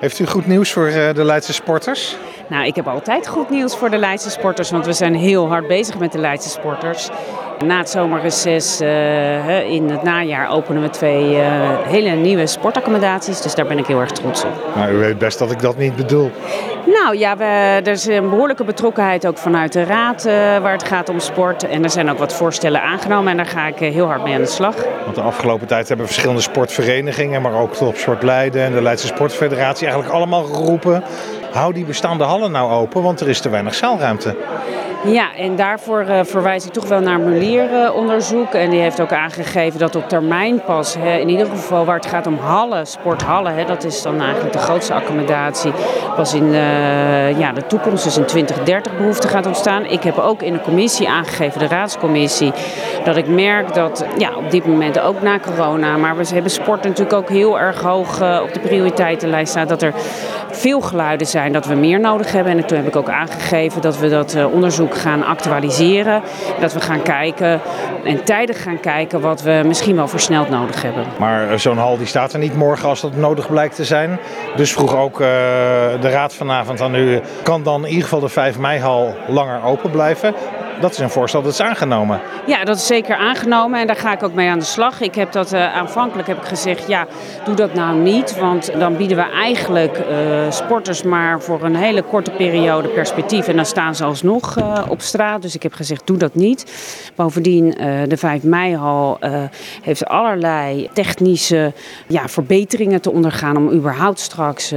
Heeft u goed nieuws voor eh, de Leidse sporters? Nou, ik heb altijd goed nieuws voor de Leidse sporters, want we zijn heel hard bezig met de Leidse sporters. Na het zomerreces uh, in het najaar openen we twee uh, hele nieuwe sportaccommodaties. Dus daar ben ik heel erg trots op. U weet best dat ik dat niet bedoel. Nou ja, we, er is een behoorlijke betrokkenheid ook vanuit de raad uh, waar het gaat om sport. En er zijn ook wat voorstellen aangenomen en daar ga ik heel hard mee aan de slag. Want de afgelopen tijd hebben verschillende sportverenigingen, maar ook Topsport Leiden en de Leidse Sportfederatie eigenlijk allemaal geroepen. Hou die bestaande hallen nou open, want er is te weinig zaalruimte. Ja, en daarvoor uh, verwijs ik toch wel naar Mulier-onderzoek. En die heeft ook aangegeven dat op termijn pas, hè, in ieder geval waar het gaat om hallen, sporthallen, hè, dat is dan eigenlijk de grootste accommodatie, pas in uh, ja, de toekomst, dus in 2030 behoefte gaat ontstaan. Ik heb ook in de commissie aangegeven, de raadscommissie, dat ik merk dat ja, op dit moment ook na corona, maar we hebben sport natuurlijk ook heel erg hoog op de prioriteitenlijst staan, dat er veel geluiden zijn dat we meer nodig hebben. En toen heb ik ook aangegeven dat we dat onderzoek gaan actualiseren. Dat we gaan kijken en tijdig gaan kijken wat we misschien wel versneld nodig hebben. Maar zo'n hal die staat er niet morgen als dat nodig blijkt te zijn. Dus vroeg ook uh, de raad vanavond aan u, kan dan in ieder geval de 5 mei hal langer open blijven? Dat is een voorstel dat is aangenomen. Ja, dat is zeker aangenomen en daar ga ik ook mee aan de slag. Ik heb dat uh, aanvankelijk heb ik gezegd, ja, doe dat nou niet. Want dan bieden we eigenlijk uh, sporters maar voor een hele korte periode perspectief. En dan staan ze alsnog uh, op straat. Dus ik heb gezegd, doe dat niet. Bovendien, de 5 mei-hal heeft allerlei technische ja, verbeteringen te ondergaan... om überhaupt straks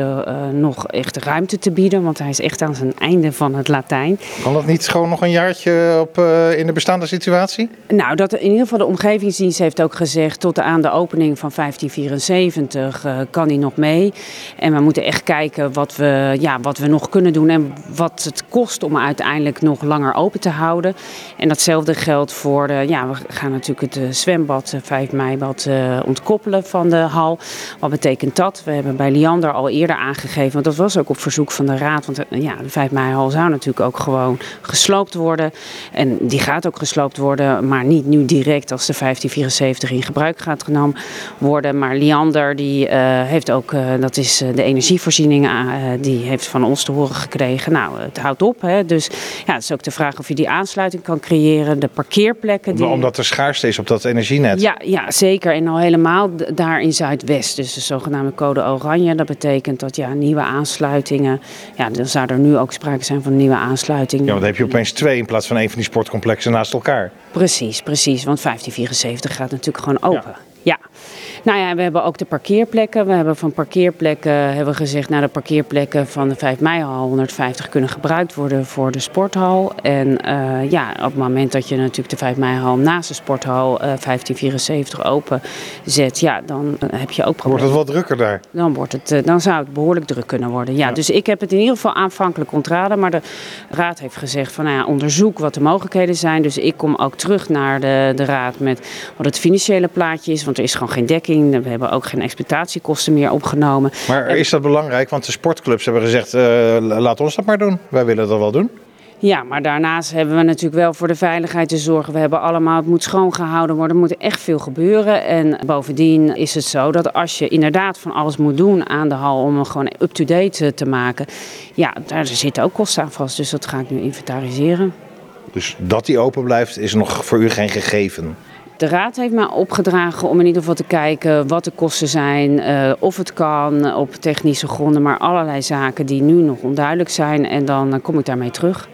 nog echt ruimte te bieden. Want hij is echt aan zijn einde van het Latijn. Kan dat niet gewoon nog een jaartje op, uh, in de bestaande situatie? Nou, dat in ieder geval de omgevingsdienst heeft ook gezegd... tot aan de opening van 1574 uh, kan hij nog mee. En we moeten echt kijken wat we, ja, wat we nog kunnen doen... en wat het kost om uiteindelijk nog langer open te houden. En datzelfde geldt voor... Ja, we gaan natuurlijk het zwembad, 5 meibad, uh, ontkoppelen van de hal. Wat betekent dat? We hebben bij Liander al eerder aangegeven... want dat was ook op verzoek van de raad... want ja, de 5 mei-hal zou natuurlijk ook gewoon gesloopt worden... En die gaat ook gesloopt worden, maar niet nu direct als de 1574 in gebruik gaat genomen worden. Maar Liander, die uh, heeft ook, uh, dat is de energievoorziening, die heeft van ons te horen gekregen. Nou, het houdt op. Hè. Dus ja, het is ook de vraag of je die aansluiting kan creëren. De parkeerplekken. Die... Omdat er schaarste is op dat energienet. Ja, ja zeker. En al helemaal daar in Zuidwest. Dus de zogenaamde code oranje. Dat betekent dat ja, nieuwe aansluitingen. Ja, dan zou er nu ook sprake zijn van nieuwe aansluitingen. Ja, want dan heb je opeens twee in plaats van één van die sportcomplexen naast elkaar. Precies, precies. Want 1574 gaat natuurlijk gewoon open. Ja. ja. Nou ja, we hebben ook de parkeerplekken. We hebben van parkeerplekken hebben we gezegd, nou de parkeerplekken van de 5 mei-hal 150 kunnen gebruikt worden voor de sporthal. En uh, ja, op het moment dat je natuurlijk de 5 mei-hal naast de sporthal uh, 1574 open zet, ja, dan heb je ook problemen. Wordt het wat drukker daar? Dan, wordt het, dan zou het behoorlijk druk kunnen worden. Ja, ja, dus ik heb het in ieder geval aanvankelijk ontraden, maar de raad heeft gezegd van nou ja, onderzoek wat de mogelijkheden zijn. Dus ik kom ook terug naar de, de raad met wat het financiële plaatje is, want er is gewoon geen dekking. We hebben ook geen exploitatiekosten meer opgenomen. Maar is dat belangrijk? Want de sportclubs hebben gezegd, uh, laat ons dat maar doen. Wij willen dat wel doen. Ja, maar daarnaast hebben we natuurlijk wel voor de veiligheid te zorgen. We hebben allemaal, het moet schoongehouden worden, er moet echt veel gebeuren. En bovendien is het zo dat als je inderdaad van alles moet doen aan de hal om hem gewoon up-to-date te maken, ja, daar zitten ook kosten aan vast. Dus dat ga ik nu inventariseren. Dus dat die open blijft, is nog voor u geen gegeven? De raad heeft mij opgedragen om in ieder geval te kijken wat de kosten zijn, uh, of het kan op technische gronden, maar allerlei zaken die nu nog onduidelijk zijn. En dan uh, kom ik daarmee terug.